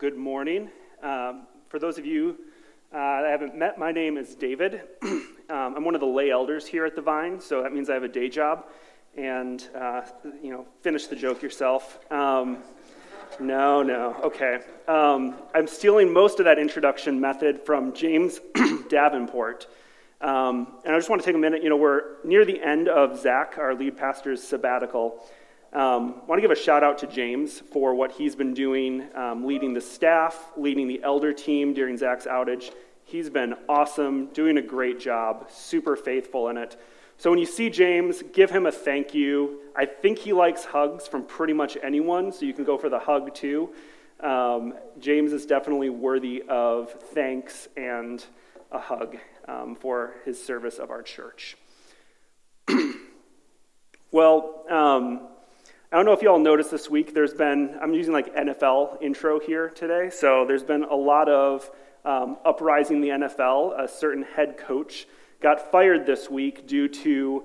good morning. Um, for those of you uh, that haven't met, my name is David. um, I'm one of the lay elders here at the Vine, so that means I have a day job. And, uh, you know, finish the joke yourself. Um, no, no, okay. Um, I'm stealing most of that introduction method from James Davenport. Um, and I just want to take a minute. You know, we're near the end of Zach, our lead pastor's sabbatical. Um, I want to give a shout out to James for what he's been doing, um, leading the staff, leading the elder team during Zach's outage. He's been awesome, doing a great job, super faithful in it. So when you see James, give him a thank you. I think he likes hugs from pretty much anyone, so you can go for the hug too. Um, James is definitely worthy of thanks and a hug um, for his service of our church. well, um, I don't know if you all noticed this week, there's been, I'm using like NFL intro here today. So there's been a lot of um, uprising the NFL. A certain head coach got fired this week due to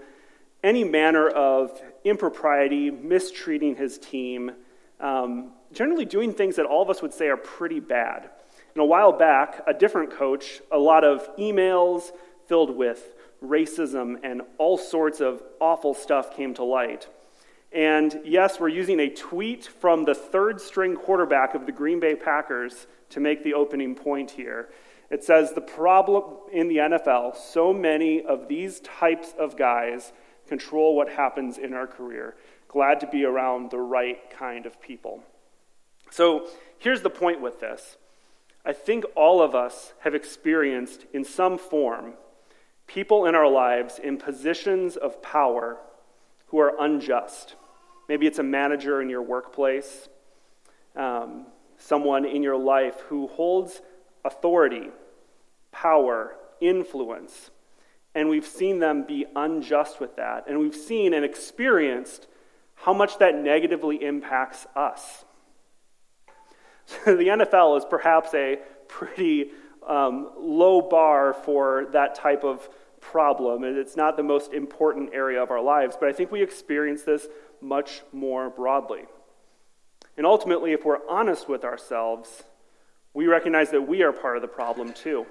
any manner of impropriety, mistreating his team, um, generally doing things that all of us would say are pretty bad. And a while back, a different coach, a lot of emails filled with racism and all sorts of awful stuff came to light. And yes, we're using a tweet from the third string quarterback of the Green Bay Packers to make the opening point here. It says the problem in the NFL, so many of these types of guys control what happens in our career. Glad to be around the right kind of people. So here's the point with this I think all of us have experienced, in some form, people in our lives in positions of power who are unjust Maybe it's a manager in your workplace, um, someone in your life who holds authority, power, influence. And we've seen them be unjust with that. And we've seen and experienced how much that negatively impacts us. So the NFL is perhaps a pretty um, low bar for that type of problem, and it's not the most important area of our lives, but I think we experience this much more broadly. And ultimately, if we're honest with ourselves, we recognize that we are part of the problem too.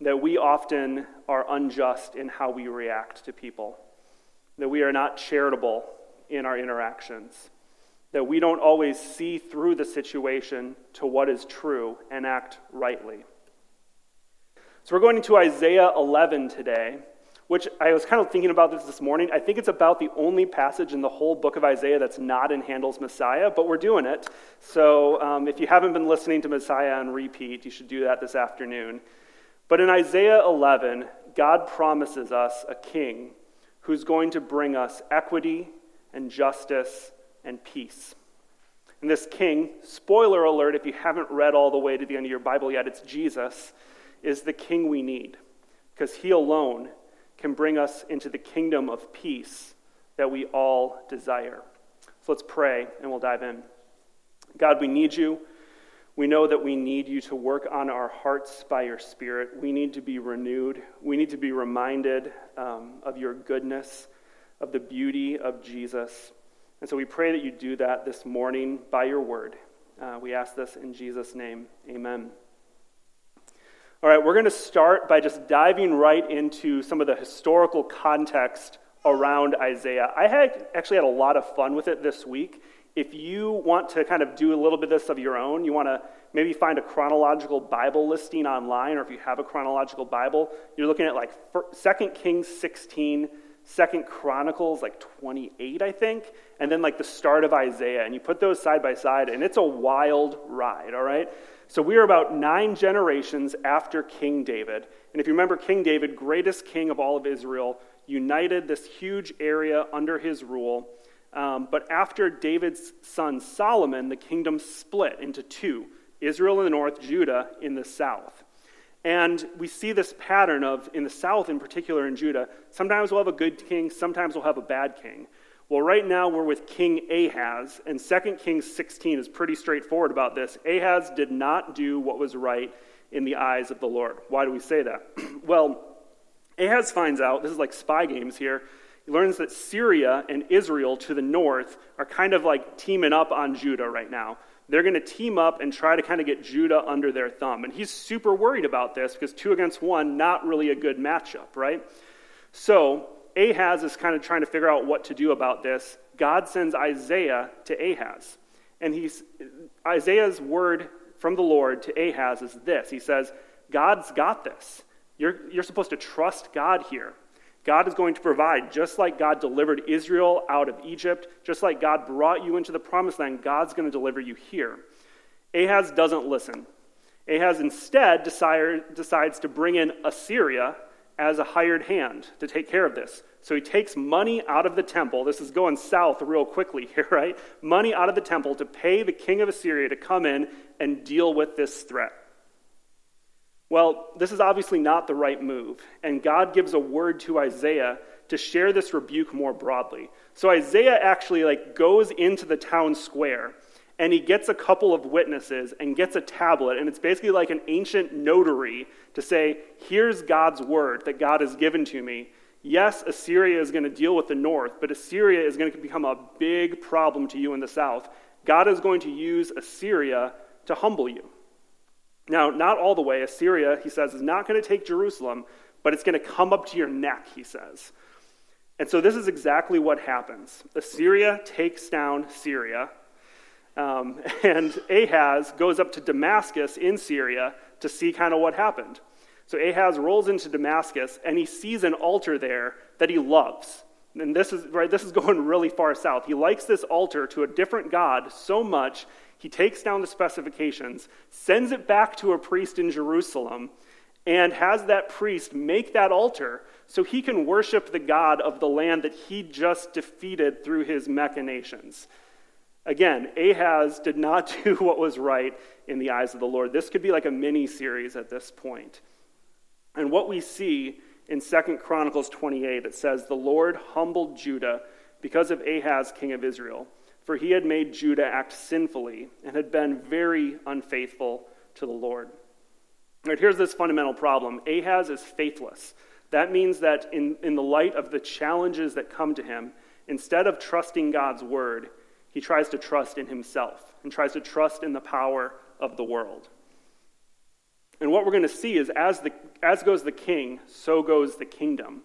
That we often are unjust in how we react to people. That we are not charitable in our interactions. That we don't always see through the situation to what is true and act rightly. So we're going to Isaiah 11 today which I was kind of thinking about this this morning. I think it's about the only passage in the whole book of Isaiah that's not in Handel's Messiah, but we're doing it. So um, if you haven't been listening to Messiah on repeat, you should do that this afternoon. But in Isaiah 11, God promises us a king who's going to bring us equity and justice and peace. And this king, spoiler alert if you haven't read all the way to the end of your Bible yet, it's Jesus, is the king we need because he alone can bring us into the kingdom of peace that we all desire. So let's pray and we'll dive in. God, we need you. We know that we need you to work on our hearts by your Spirit. We need to be renewed. We need to be reminded um, of your goodness, of the beauty of Jesus. And so we pray that you do that this morning by your word. Uh, we ask this in Jesus' name. Amen. All right, we're going to start by just diving right into some of the historical context around Isaiah. I had actually had a lot of fun with it this week. If you want to kind of do a little bit of this of your own, you want to maybe find a chronological Bible listing online, or if you have a chronological Bible, you're looking at like 2 Kings 16, 2 Chronicles like 28, I think, and then like the start of Isaiah. And you put those side by side, and it's a wild ride, all right? So we are about nine generations after King David. And if you remember, King David, greatest king of all of Israel, united this huge area under his rule. Um, but after David's son Solomon, the kingdom split into two Israel in the north, Judah in the south. And we see this pattern of, in the south in particular, in Judah, sometimes we'll have a good king, sometimes we'll have a bad king. Well, right now we're with King Ahaz, and 2 Kings 16 is pretty straightforward about this. Ahaz did not do what was right in the eyes of the Lord. Why do we say that? well, Ahaz finds out, this is like spy games here, he learns that Syria and Israel to the north are kind of like teaming up on Judah right now. They're going to team up and try to kind of get Judah under their thumb. And he's super worried about this because two against one, not really a good matchup, right? So Ahaz is kind of trying to figure out what to do about this. God sends Isaiah to Ahaz. And he's, Isaiah's word from the Lord to Ahaz is this He says, God's got this. You're, you're supposed to trust God here. God is going to provide, just like God delivered Israel out of Egypt, just like God brought you into the promised land, God's going to deliver you here. Ahaz doesn't listen. Ahaz instead desire, decides to bring in Assyria as a hired hand to take care of this. So he takes money out of the temple. This is going south real quickly here, right? Money out of the temple to pay the king of Assyria to come in and deal with this threat. Well, this is obviously not the right move, and God gives a word to Isaiah to share this rebuke more broadly. So Isaiah actually like goes into the town square and he gets a couple of witnesses and gets a tablet and it's basically like an ancient notary to say, "Here's God's word that God has given to me." Yes, Assyria is going to deal with the north, but Assyria is going to become a big problem to you in the south. God is going to use Assyria to humble you. Now, not all the way. Assyria, he says, is not going to take Jerusalem, but it's going to come up to your neck, he says. And so this is exactly what happens. Assyria takes down Syria, um, and Ahaz goes up to Damascus in Syria to see kind of what happened. So Ahaz rolls into Damascus, and he sees an altar there that he loves. And this is right, this is going really far south. He likes this altar to a different God so much he takes down the specifications, sends it back to a priest in Jerusalem, and has that priest make that altar so he can worship the God of the land that he just defeated through his machinations. Again, Ahaz did not do what was right in the eyes of the Lord. This could be like a mini series at this point. And what we see in 2 Chronicles 28, it says, The Lord humbled Judah because of Ahaz, king of Israel for he had made Judah act sinfully and had been very unfaithful to the Lord. Right, here's this fundamental problem Ahaz is faithless. That means that in, in the light of the challenges that come to him, instead of trusting God's word, he tries to trust in himself and tries to trust in the power of the world. And what we're going to see is as, the, as goes the king, so goes the kingdom.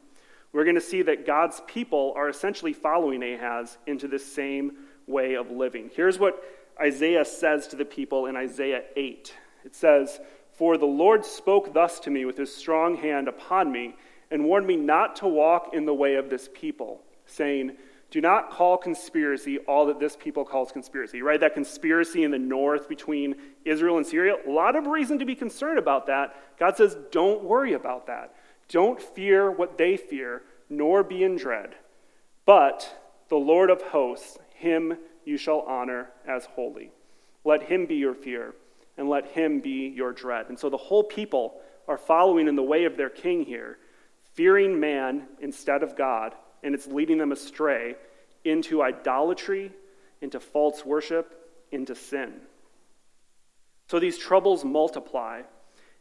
We're going to see that God's people are essentially following Ahaz into this same way of living. Here's what Isaiah says to the people in Isaiah 8 it says, For the Lord spoke thus to me with his strong hand upon me, and warned me not to walk in the way of this people, saying, do not call conspiracy all that this people calls conspiracy, right? That conspiracy in the north between Israel and Syria, a lot of reason to be concerned about that. God says, don't worry about that. Don't fear what they fear, nor be in dread. But the Lord of hosts, him you shall honor as holy. Let him be your fear, and let him be your dread. And so the whole people are following in the way of their king here, fearing man instead of God, and it's leading them astray into idolatry, into false worship, into sin. So these troubles multiply.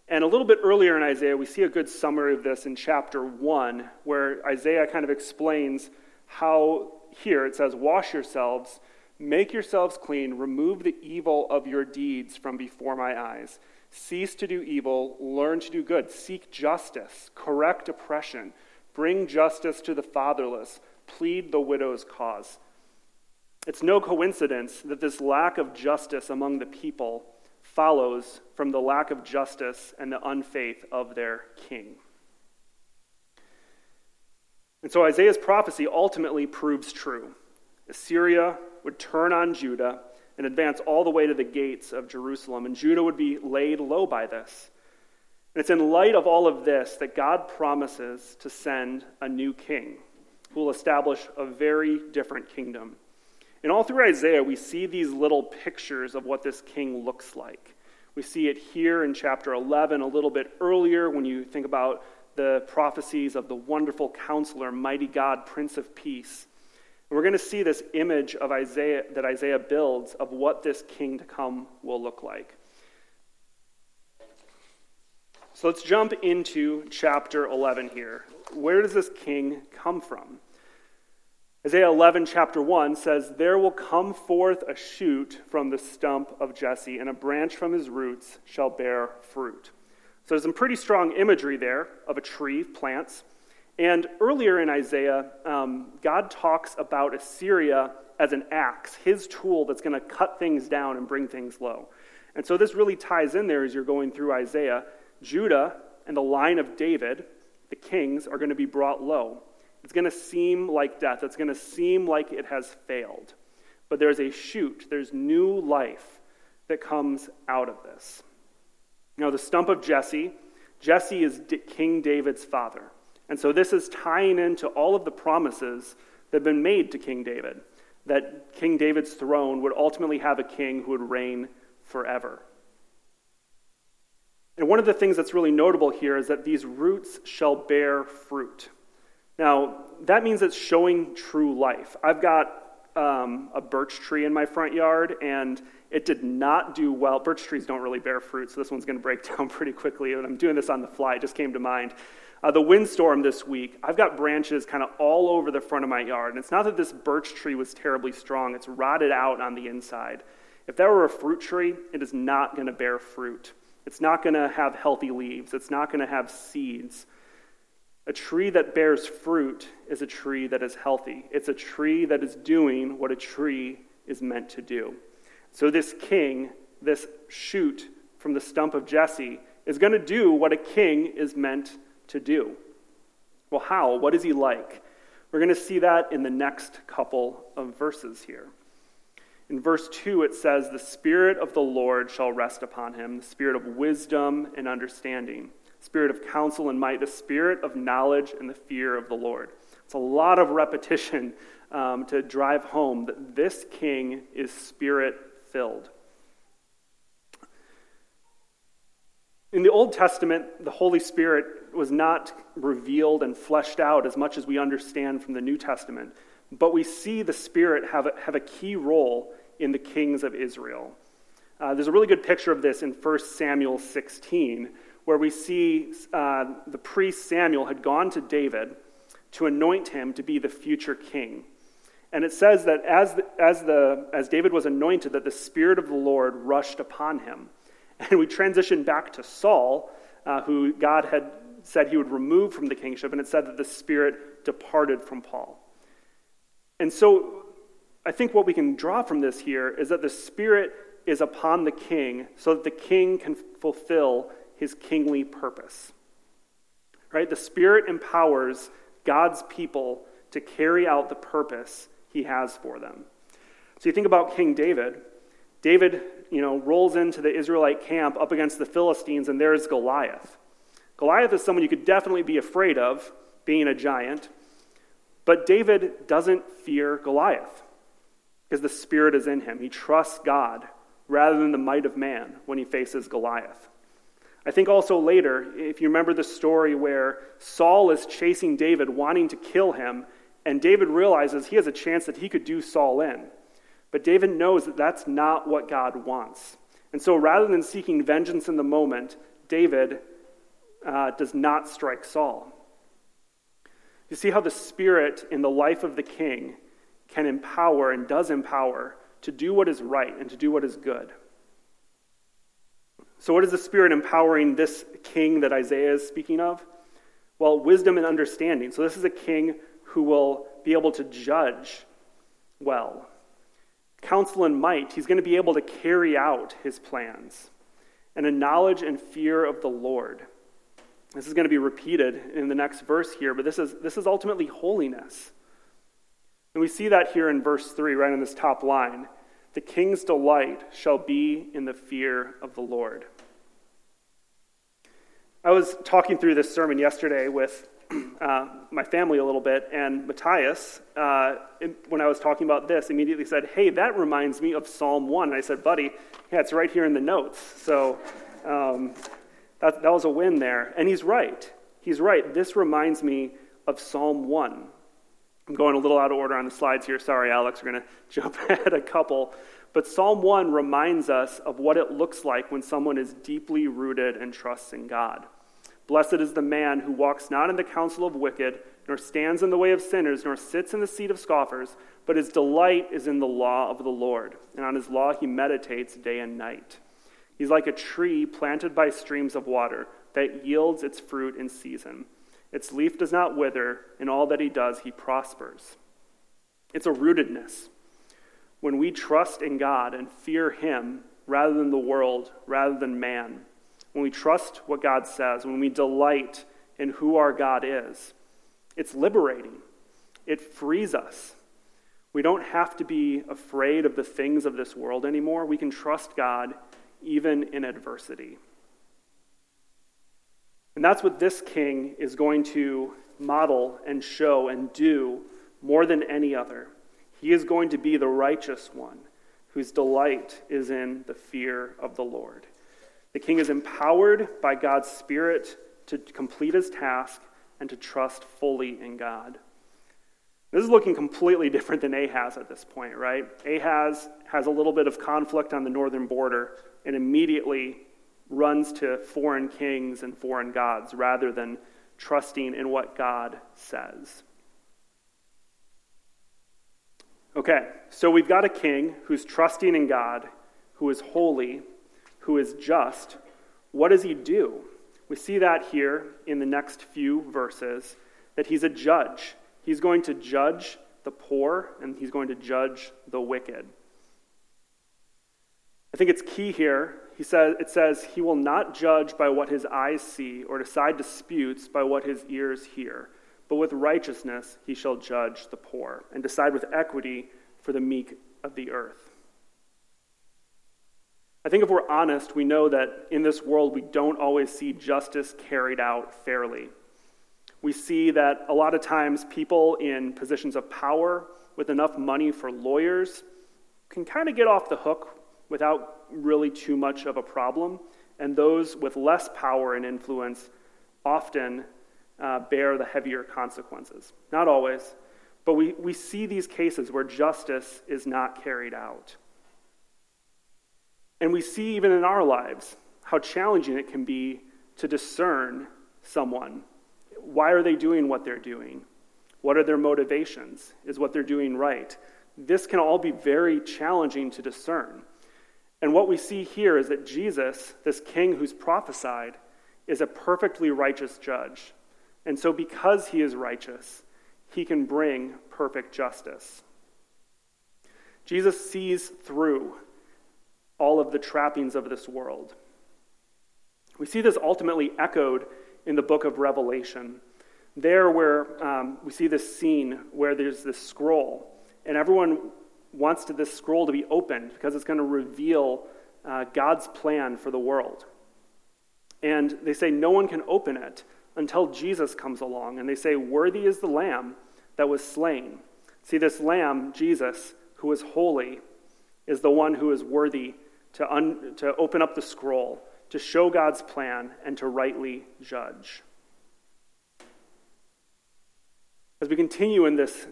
And a little bit earlier in Isaiah, we see a good summary of this in chapter 1, where Isaiah kind of explains how here it says, Wash yourselves, make yourselves clean, remove the evil of your deeds from before my eyes. Cease to do evil, learn to do good, seek justice, correct oppression, bring justice to the fatherless, plead the widow's cause. It's no coincidence that this lack of justice among the people follows from the lack of justice and the unfaith of their king. And so Isaiah's prophecy ultimately proves true. Assyria would turn on Judah and advance all the way to the gates of Jerusalem, and Judah would be laid low by this. And it's in light of all of this that God promises to send a new king who will establish a very different kingdom. And all through Isaiah, we see these little pictures of what this king looks like. We see it here in chapter 11, a little bit earlier when you think about the prophecies of the wonderful counselor, mighty God, Prince of Peace. And we're going to see this image of Isaiah that Isaiah builds of what this king to come will look like. So let's jump into chapter 11 here. Where does this king come from? Isaiah 11, chapter 1 says, There will come forth a shoot from the stump of Jesse, and a branch from his roots shall bear fruit. So there's some pretty strong imagery there of a tree, plants. And earlier in Isaiah, um, God talks about Assyria as an axe, his tool that's going to cut things down and bring things low. And so this really ties in there as you're going through Isaiah. Judah and the line of David, the kings, are going to be brought low. It's going to seem like death. It's going to seem like it has failed. But there's a shoot, there's new life that comes out of this. Now, the stump of Jesse, Jesse is King David's father. And so this is tying into all of the promises that have been made to King David that King David's throne would ultimately have a king who would reign forever. And one of the things that's really notable here is that these roots shall bear fruit. Now, that means it's showing true life. I've got um, a birch tree in my front yard, and it did not do well. Birch trees don't really bear fruit, so this one's going to break down pretty quickly. And I'm doing this on the fly, it just came to mind. Uh, the windstorm this week, I've got branches kind of all over the front of my yard. And it's not that this birch tree was terribly strong, it's rotted out on the inside. If that were a fruit tree, it is not going to bear fruit. It's not going to have healthy leaves. It's not going to have seeds. A tree that bears fruit is a tree that is healthy. It's a tree that is doing what a tree is meant to do. So, this king, this shoot from the stump of Jesse, is going to do what a king is meant to do. Well, how? What is he like? We're going to see that in the next couple of verses here. In verse 2, it says, The Spirit of the Lord shall rest upon him, the Spirit of wisdom and understanding spirit of counsel and might, the spirit of knowledge and the fear of the Lord. It's a lot of repetition um, to drive home that this king is spirit filled. In the Old Testament, the Holy Spirit was not revealed and fleshed out as much as we understand from the New Testament, but we see the Spirit have a, have a key role in the kings of Israel. Uh, there's a really good picture of this in 1 Samuel 16, where we see uh, the priest Samuel had gone to David to anoint him to be the future king. And it says that as, the, as, the, as David was anointed, that the Spirit of the Lord rushed upon him. And we transition back to Saul, uh, who God had said he would remove from the kingship, and it said that the Spirit departed from Paul. And so I think what we can draw from this here is that the Spirit is upon the king so that the king can fulfill his kingly purpose. Right? The Spirit empowers God's people to carry out the purpose he has for them. So you think about King David. David, you know, rolls into the Israelite camp up against the Philistines, and there's Goliath. Goliath is someone you could definitely be afraid of, being a giant. But David doesn't fear Goliath because the Spirit is in him. He trusts God rather than the might of man when he faces Goliath. I think also later, if you remember the story where Saul is chasing David, wanting to kill him, and David realizes he has a chance that he could do Saul in. But David knows that that's not what God wants. And so rather than seeking vengeance in the moment, David uh, does not strike Saul. You see how the Spirit in the life of the king can empower and does empower to do what is right and to do what is good. So, what is the Spirit empowering this king that Isaiah is speaking of? Well, wisdom and understanding. So, this is a king who will be able to judge well. Counsel and might, he's going to be able to carry out his plans. And a knowledge and fear of the Lord. This is going to be repeated in the next verse here, but this is, this is ultimately holiness. And we see that here in verse 3, right in this top line. The king's delight shall be in the fear of the Lord. I was talking through this sermon yesterday with uh, my family a little bit, and Matthias, uh, when I was talking about this, immediately said, Hey, that reminds me of Psalm 1. And I said, Buddy, yeah, it's right here in the notes. So um, that, that was a win there. And he's right. He's right. This reminds me of Psalm 1. I'm going a little out of order on the slides here. Sorry, Alex. We're going to jump ahead a couple. But Psalm 1 reminds us of what it looks like when someone is deeply rooted and trusts in God. Blessed is the man who walks not in the counsel of wicked, nor stands in the way of sinners, nor sits in the seat of scoffers, but his delight is in the law of the Lord, and on his law he meditates day and night. He's like a tree planted by streams of water that yields its fruit in season. Its leaf does not wither, in all that he does, he prospers. It's a rootedness. When we trust in God and fear him rather than the world, rather than man, when we trust what God says, when we delight in who our God is, it's liberating. It frees us. We don't have to be afraid of the things of this world anymore. We can trust God even in adversity. And that's what this king is going to model and show and do more than any other. He is going to be the righteous one whose delight is in the fear of the Lord. The king is empowered by God's Spirit to complete his task and to trust fully in God. This is looking completely different than Ahaz at this point, right? Ahaz has a little bit of conflict on the northern border and immediately runs to foreign kings and foreign gods rather than trusting in what God says. Okay, so we've got a king who's trusting in God, who is holy, who is just. What does he do? We see that here in the next few verses that he's a judge. He's going to judge the poor and he's going to judge the wicked. I think it's key here. He says, it says, He will not judge by what his eyes see or decide disputes by what his ears hear, but with righteousness he shall judge the poor and decide with equity for the meek of the earth. I think if we're honest, we know that in this world we don't always see justice carried out fairly. We see that a lot of times people in positions of power with enough money for lawyers can kind of get off the hook without really too much of a problem, and those with less power and influence often uh, bear the heavier consequences. Not always, but we, we see these cases where justice is not carried out. And we see even in our lives how challenging it can be to discern someone. Why are they doing what they're doing? What are their motivations? Is what they're doing right? This can all be very challenging to discern. And what we see here is that Jesus, this king who's prophesied, is a perfectly righteous judge. And so, because he is righteous, he can bring perfect justice. Jesus sees through all of the trappings of this world. We see this ultimately echoed in the book of Revelation. There, where um, we see this scene where there's this scroll, and everyone wants to, this scroll to be opened because it's going to reveal uh, God's plan for the world. And they say no one can open it until Jesus comes along. And they say, Worthy is the Lamb that was slain. See, this Lamb, Jesus, who is holy, is the one who is worthy to, un, to open up the scroll, to show God's plan, and to rightly judge. As we continue in this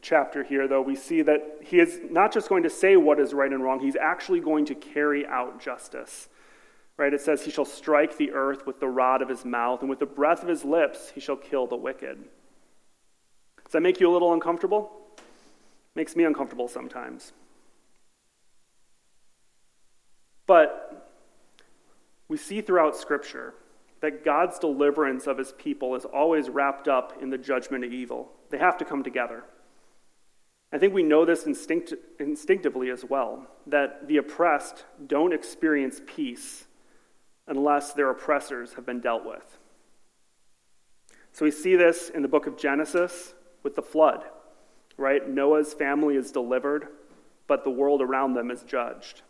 chapter here, though, we see that he is not just going to say what is right and wrong, he's actually going to carry out justice. Right? It says, He shall strike the earth with the rod of his mouth, and with the breath of his lips he shall kill the wicked. Does that make you a little uncomfortable? Makes me uncomfortable sometimes. But we see throughout Scripture that God's deliverance of his people is always wrapped up in the judgment of evil. They have to come together. I think we know this instinct, instinctively as well that the oppressed don't experience peace unless their oppressors have been dealt with. So we see this in the book of Genesis with the flood, right? Noah's family is delivered, but the world around them is judged.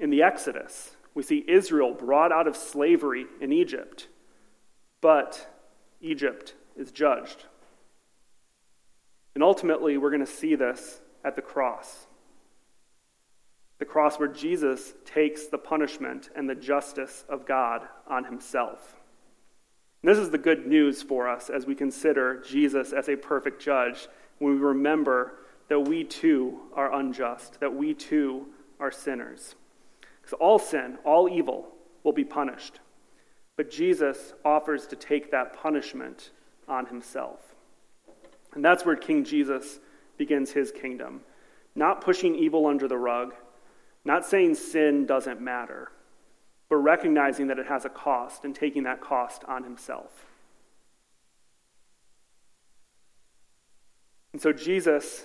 In the Exodus, we see Israel brought out of slavery in Egypt, but Egypt is judged. And ultimately, we're going to see this at the cross. The cross where Jesus takes the punishment and the justice of God on himself. And this is the good news for us as we consider Jesus as a perfect judge, when we remember that we too are unjust, that we too are sinners. Because all sin, all evil will be punished. But Jesus offers to take that punishment on himself. And that's where King Jesus begins his kingdom. Not pushing evil under the rug, not saying sin doesn't matter, but recognizing that it has a cost and taking that cost on himself. And so Jesus,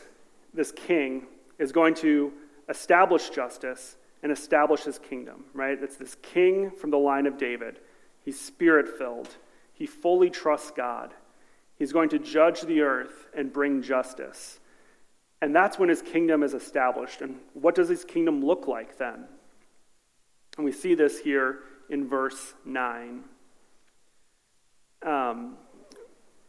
this king, is going to establish justice and establish his kingdom, right? It's this king from the line of David. He's spirit filled, he fully trusts God. He's going to judge the earth and bring justice. And that's when his kingdom is established. And what does his kingdom look like then? And we see this here in verse 9. Um,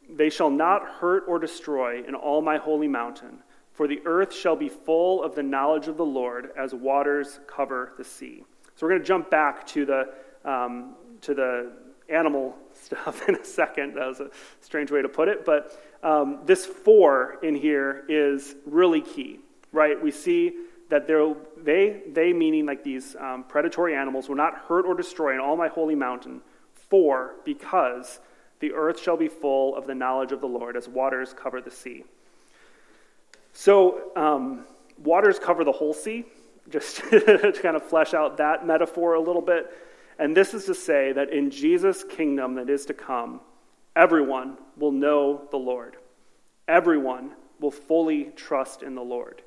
they shall not hurt or destroy in all my holy mountain, for the earth shall be full of the knowledge of the Lord as waters cover the sea. So we're going to jump back to the, um, to the animal stuff in a second. That was a strange way to put it. But um, this for in here is really key, right? We see that they, they, meaning like these um, predatory animals, will not hurt or destroy in all my holy mountain, for, because the earth shall be full of the knowledge of the Lord as waters cover the sea. So, um, waters cover the whole sea, just to kind of flesh out that metaphor a little bit. And this is to say that in Jesus' kingdom that is to come, everyone will know the Lord. Everyone will fully trust in the Lord.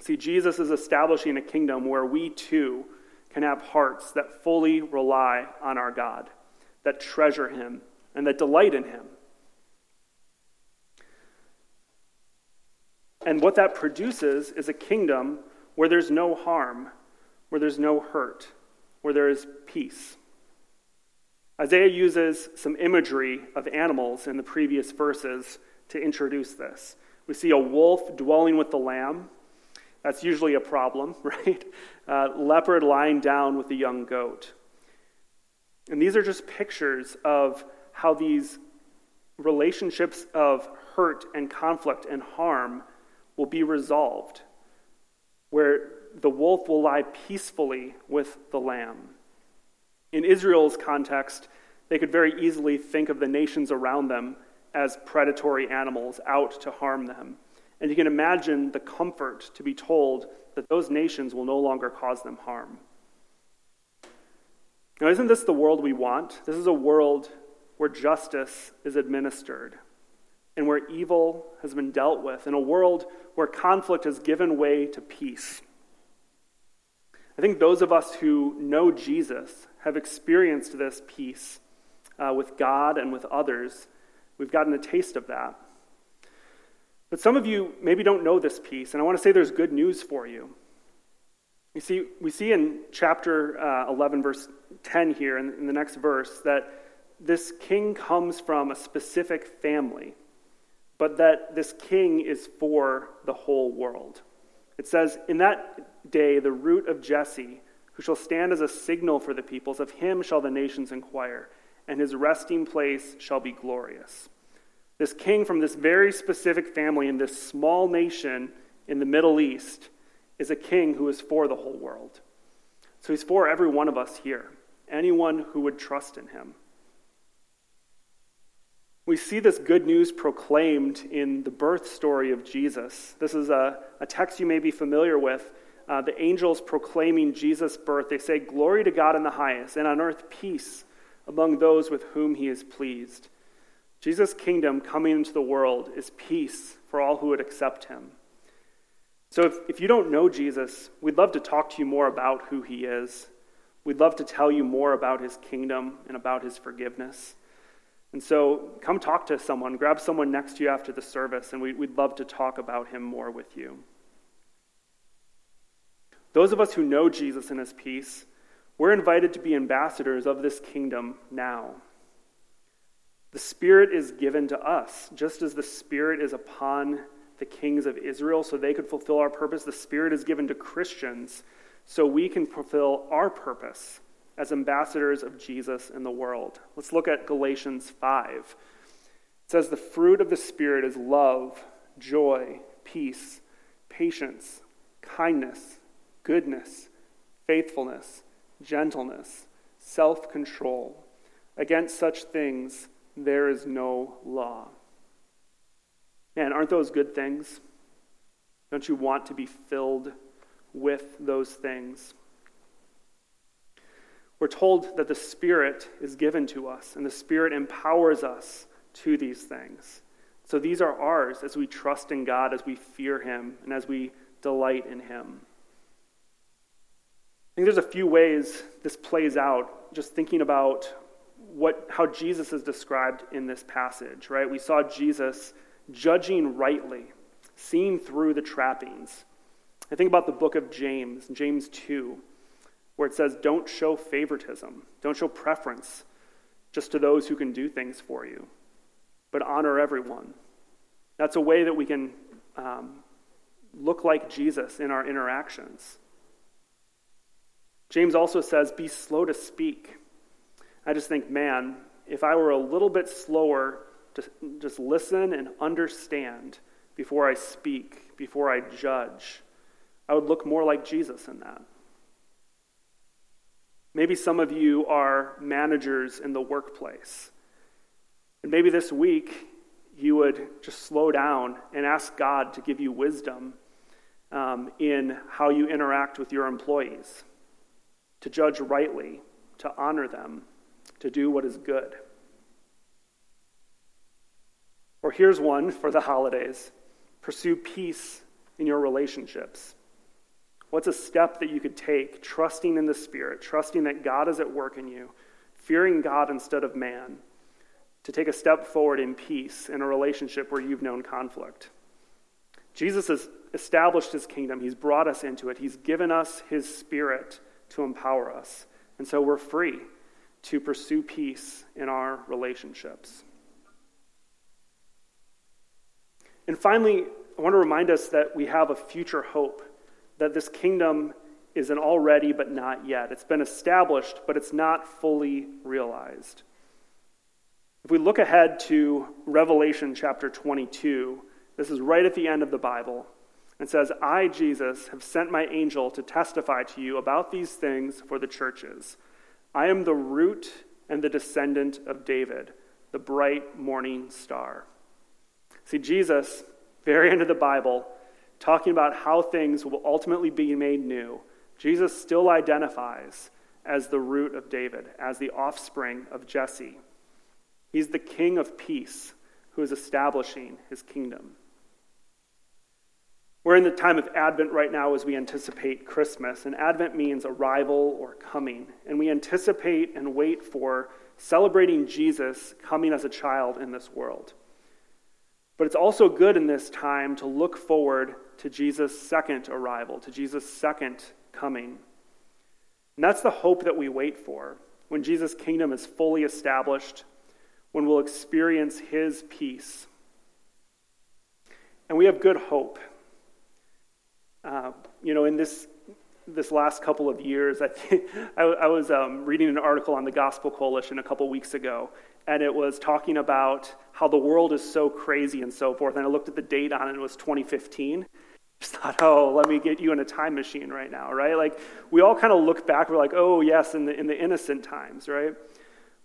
See, Jesus is establishing a kingdom where we too can have hearts that fully rely on our God, that treasure Him, and that delight in Him. And what that produces is a kingdom where there's no harm, where there's no hurt, where there is peace. Isaiah uses some imagery of animals in the previous verses to introduce this. We see a wolf dwelling with the lamb. That's usually a problem, right? Uh, leopard lying down with the young goat. And these are just pictures of how these relationships of hurt and conflict and harm will be resolved, where the wolf will lie peacefully with the lamb. In Israel's context, they could very easily think of the nations around them as predatory animals out to harm them. And you can imagine the comfort to be told that those nations will no longer cause them harm. Now, isn't this the world we want? This is a world where justice is administered and where evil has been dealt with, in a world where conflict has given way to peace. I think those of us who know Jesus have experienced this peace uh, with God and with others. We've gotten a taste of that. But some of you maybe don't know this peace, and I want to say there's good news for you. You see, we see in chapter uh, 11, verse 10 here, in, in the next verse, that this king comes from a specific family, but that this king is for the whole world. It says, In that day the root of Jesse, who shall stand as a signal for the peoples, of him shall the nations inquire, and his resting place shall be glorious. This king from this very specific family in this small nation in the Middle East is a king who is for the whole world. So he's for every one of us here, anyone who would trust in him. We see this good news proclaimed in the birth story of Jesus. This is a, a text you may be familiar with uh, the angels proclaiming Jesus' birth, they say, Glory to God in the highest, and on earth peace among those with whom he is pleased. Jesus' kingdom coming into the world is peace for all who would accept him. So if, if you don't know Jesus, we'd love to talk to you more about who he is. We'd love to tell you more about his kingdom and about his forgiveness. And so come talk to someone, grab someone next to you after the service, and we, would love to talk about him more with you. Those of us who know Jesus and his peace, we're invited to be ambassadors of this kingdom now. The Spirit is given to us, just as the Spirit is upon the kings of Israel so they could fulfill our purpose. The Spirit is given to Christians so we can fulfill our purpose as ambassadors of Jesus in the world. Let's look at Galatians 5. It says, The fruit of the Spirit is love, joy, peace, patience, kindness goodness, faithfulness, gentleness, self control. Against such things there is no law. Man, aren't those good things? Don't you want to be filled with those things? We're told that the Spirit is given to us, and the Spirit empowers us to these things. So these are ours as we trust in God, as we fear Him, and as we delight in Him. I think there's a few ways this plays out, just thinking about what, how Jesus is described in this passage, right? We saw Jesus judging rightly, seeing through the trappings. I think about the book of James, James 2, where it says, Don't show favoritism, don't show preference just to those who can do things for you, but honor everyone. That's a way that we can um, look like Jesus in our interactions. James also says, Be slow to speak. I just think, man, if I were a little bit slower to just listen and understand before I speak, before I judge, I would look more like Jesus in that. Maybe some of you are managers in the workplace. And maybe this week you would just slow down and ask God to give you wisdom um, in how you interact with your employees, to judge rightly, to honor them, to do what is good. Or here's one for the holidays pursue peace in your relationships. What's a step that you could take, trusting in the Spirit, trusting that God is at work in you, fearing God instead of man, to take a step forward in peace in a relationship where you've known conflict? Jesus has established his kingdom, he's brought us into it, he's given us his Spirit to empower us. And so we're free to pursue peace in our relationships. And finally, I want to remind us that we have a future hope, that this kingdom is an already but not yet. It's been established, but it's not fully realized. If we look ahead to Revelation chapter 22, this is right at the end of the Bible. It says, I, Jesus, have sent my angel to testify to you about these things for the churches. I am the root and the descendant of David, the bright morning star. See, Jesus, very end of the Bible, talking about how things will ultimately be made new, Jesus still identifies as the root of David, as the offspring of Jesse. He's the king of peace who is establishing his kingdom. We're in the time of Advent right now as we anticipate Christmas, and Advent means arrival or coming. And we anticipate and wait for celebrating Jesus coming as a child in this world. But it's also good in this time to look forward to Jesus' second arrival, to Jesus' second coming. And that's the hope that we wait for when Jesus' kingdom is fully established, when we'll experience his peace. And we have good hope uh, you know, in this this last couple of years, I, I, I was um, reading an article on the Gospel Coalition a couple weeks ago, and it was talking about how the world is so crazy and so forth. And I looked at the date on it, and it was 2015. Just thought, oh, let me get you in a time machine right now, right? Like we all kind of look back, we're like, oh yes, in the in the innocent times, right?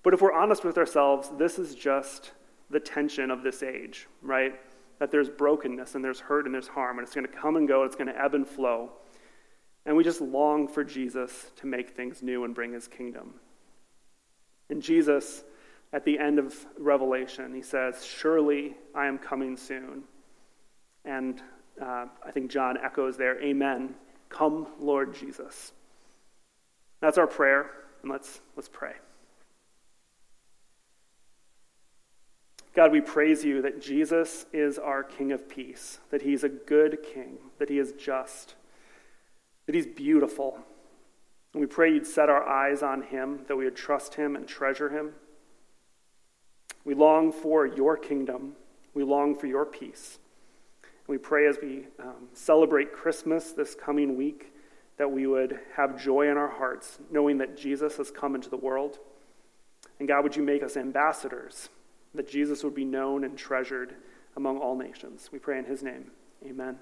But if we're honest with ourselves, this is just the tension of this age, right? that there's brokenness and there's hurt and there's harm, and it's going to come and go, it's going to ebb and flow. And we just long for Jesus to make things new and bring his kingdom. And Jesus, at the end of Revelation, he says, Surely I am coming soon. And uh, I think John echoes there, Amen. Come, Lord Jesus. That's our prayer, and let's, let's pray. God, we praise you that Jesus is our King of peace, that he's a good king, that he is just, that he's beautiful. And we pray you'd set our eyes on him, that we would trust him and treasure him. We long for your kingdom, we long for your peace. And we pray as we um, celebrate Christmas this coming week that we would have joy in our hearts, knowing that Jesus has come into the world. And God, would you make us ambassadors? that Jesus would be known and treasured among all nations. We pray in his name. Amen.